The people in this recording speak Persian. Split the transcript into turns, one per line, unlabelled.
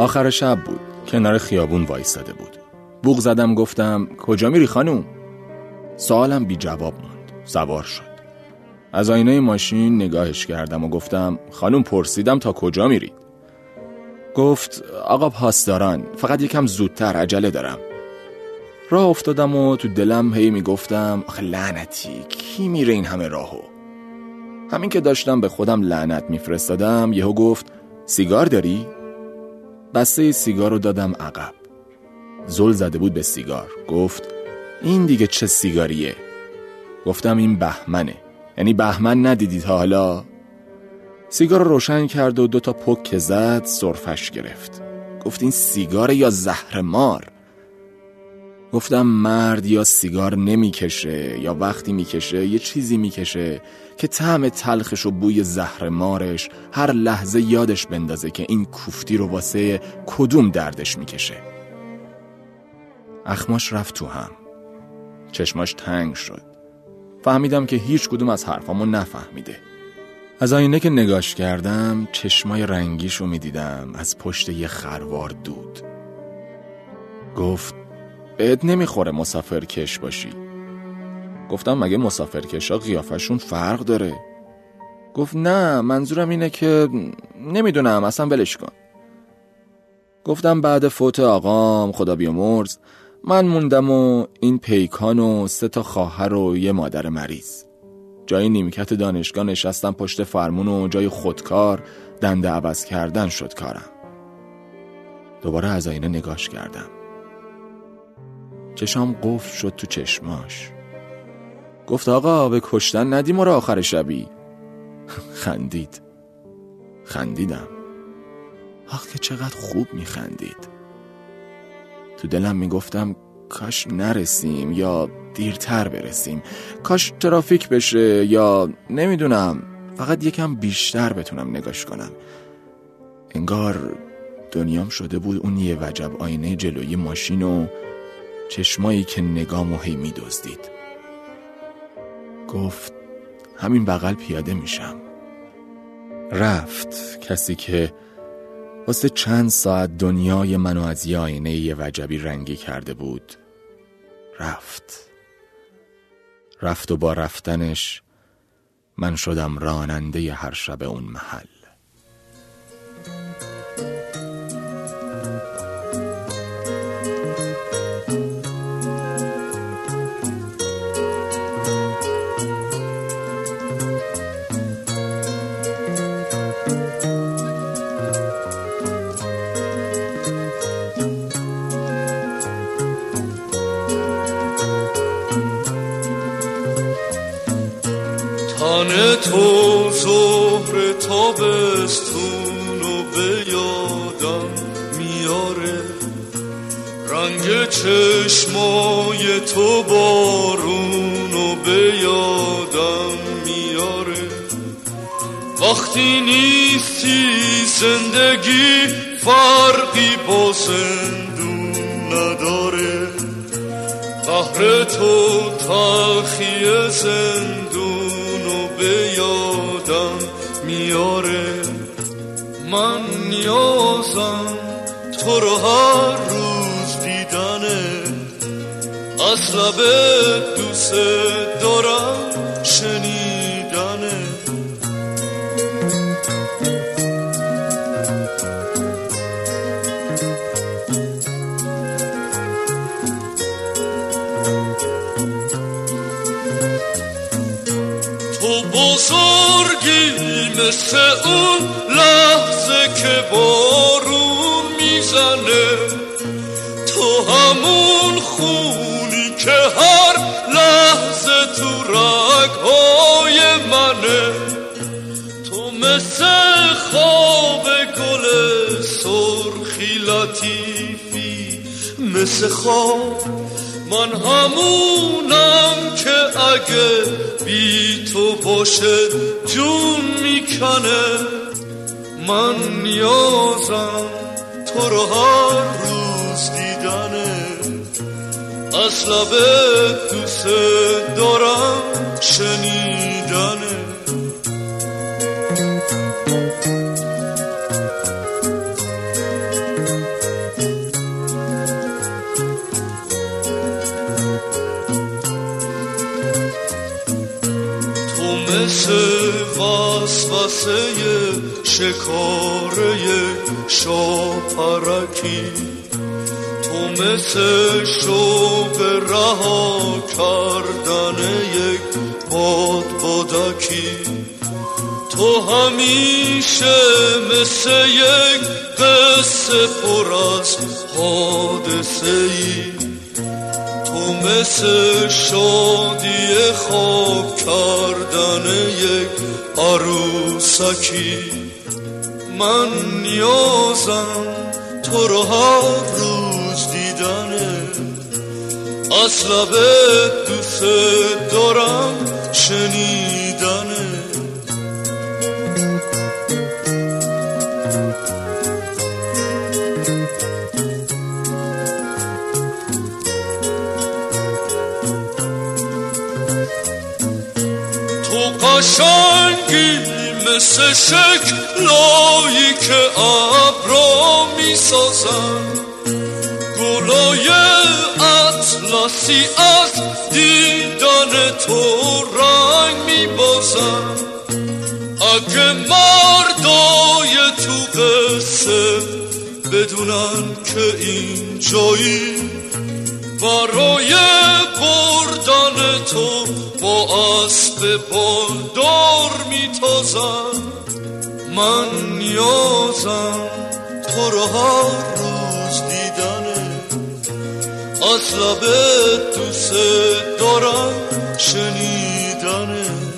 آخر شب بود. کنار خیابون وایستاده بود. بوغ زدم گفتم کجا میری خانوم؟ سوالم بی جواب موند. سوار شد. از آینه ماشین نگاهش کردم و گفتم خانوم پرسیدم تا کجا میرید؟ گفت آقا پاسداران. فقط یکم زودتر عجله دارم. راه افتادم و تو دلم هی می‌گفتم آخه لعنتی کی میره این همه راهو؟ همین که داشتم به خودم لعنت میفرستادم یهو گفت سیگار داری؟ بسته سیگار رو دادم عقب. زل زده بود به سیگار. گفت این دیگه چه سیگاریه؟ گفتم این بهمنه. یعنی بهمن ندیدید حالا؟ سیگار رو روشن کرد و دو تا پک زد سرفش گرفت. گفت این سیگار یا زهر مار گفتم مرد یا سیگار نمی‌کشه یا وقتی می‌کشه یه چیزی می‌کشه که طعم تلخش و بوی زهر مارش هر لحظه یادش بندازه که این کوفتی رو واسه کدوم دردش می‌کشه. اخماش رفت تو هم. چشماش تنگ شد. فهمیدم که هیچ کدوم از حرفامو نفهمیده. از آینه که نگاش کردم چشمای رنگیشو می‌دیدم از پشت یه خروار دود. گفت بهت نمی‌خوره مسافر کش باشی. گفتم مگه مسافر کشا قیافشون فرق داره؟ گفت نه منظورم اینه که نمی‌دونم اصلا ولش کن. گفتم بعد فوت آقام خدا بیامرز من موندم و این پیکان و سه تا خواهر و یه مادر مریض. جای نیمکت دانشگاه نشستم پشت فرمون و جای خودکار دنده عوض کردن شد کارم. دوباره از آینه نگاش کردم. چشام قفل شد تو چشماش. گفت آقا به کشتن ندیم رو آخر شبی. خندید. خندیدم. آخ که چقدر خوب میخندید. تو دلم می‌گفتم کاش نرسیم یا دیرتر برسیم. کاش ترافیک بشه یا نمی‌دونم فقط یکم بیشتر بتونم نگاش کنم. انگار دنیام شده بود اون یه وجب آینه جلوی ماشین و چشمایی که نگامو هی میدزدید. گفت همین بغل پیاده میشم. رفت کسی که واسه چند ساعت دنیای منو از یه آینه یه وجبی رنگی کرده بود رفت. رفت و با رفتنش من شدم راننده هر شب اون محل.
تن تو زهر تابستون و به یادم میاره. رنگ چشمای تو بارون و به یادم میاره. وقتی نیستی زندگی فرقی با زندون نداره. قهر تو تلخی زندون به یادم میاره. من نیازم تو رو هر روز دیدنه. از لب دوست دارم. مثل اون لحظه که بارون می‌زنه تو همون خونی که هر لحظه تو رگهای منه. تو مثل خواب گل سرخی لطیفی مثل خواب. من همونم که اگه بی تو باشه جون می‌کنه من نیازم. تو رو هر روز دیدنه. از لب دوست دارم شنیدنه. وسوسه شکاره شاپرکی. تو مثل شوق رها کردن یک باد بادکی تو همیشه مثل یک قصه پر از حادثه ای مثل شادی خواب کردن یک عروسکی. من نیازم تو رو هر روز دیدنه از لبه دوست دارم شنیدنه قشنگی مثل شکلایی که ابرا می‌سازن گلای اطلسی از دیدن تو رنگ میبازن اگه مردای تو قصه بدونن که این جایی برای تو با اسب بالدار میتازم. من نیازم تو رو هر روز دیدنه از لبه دوست دارم شنیدنه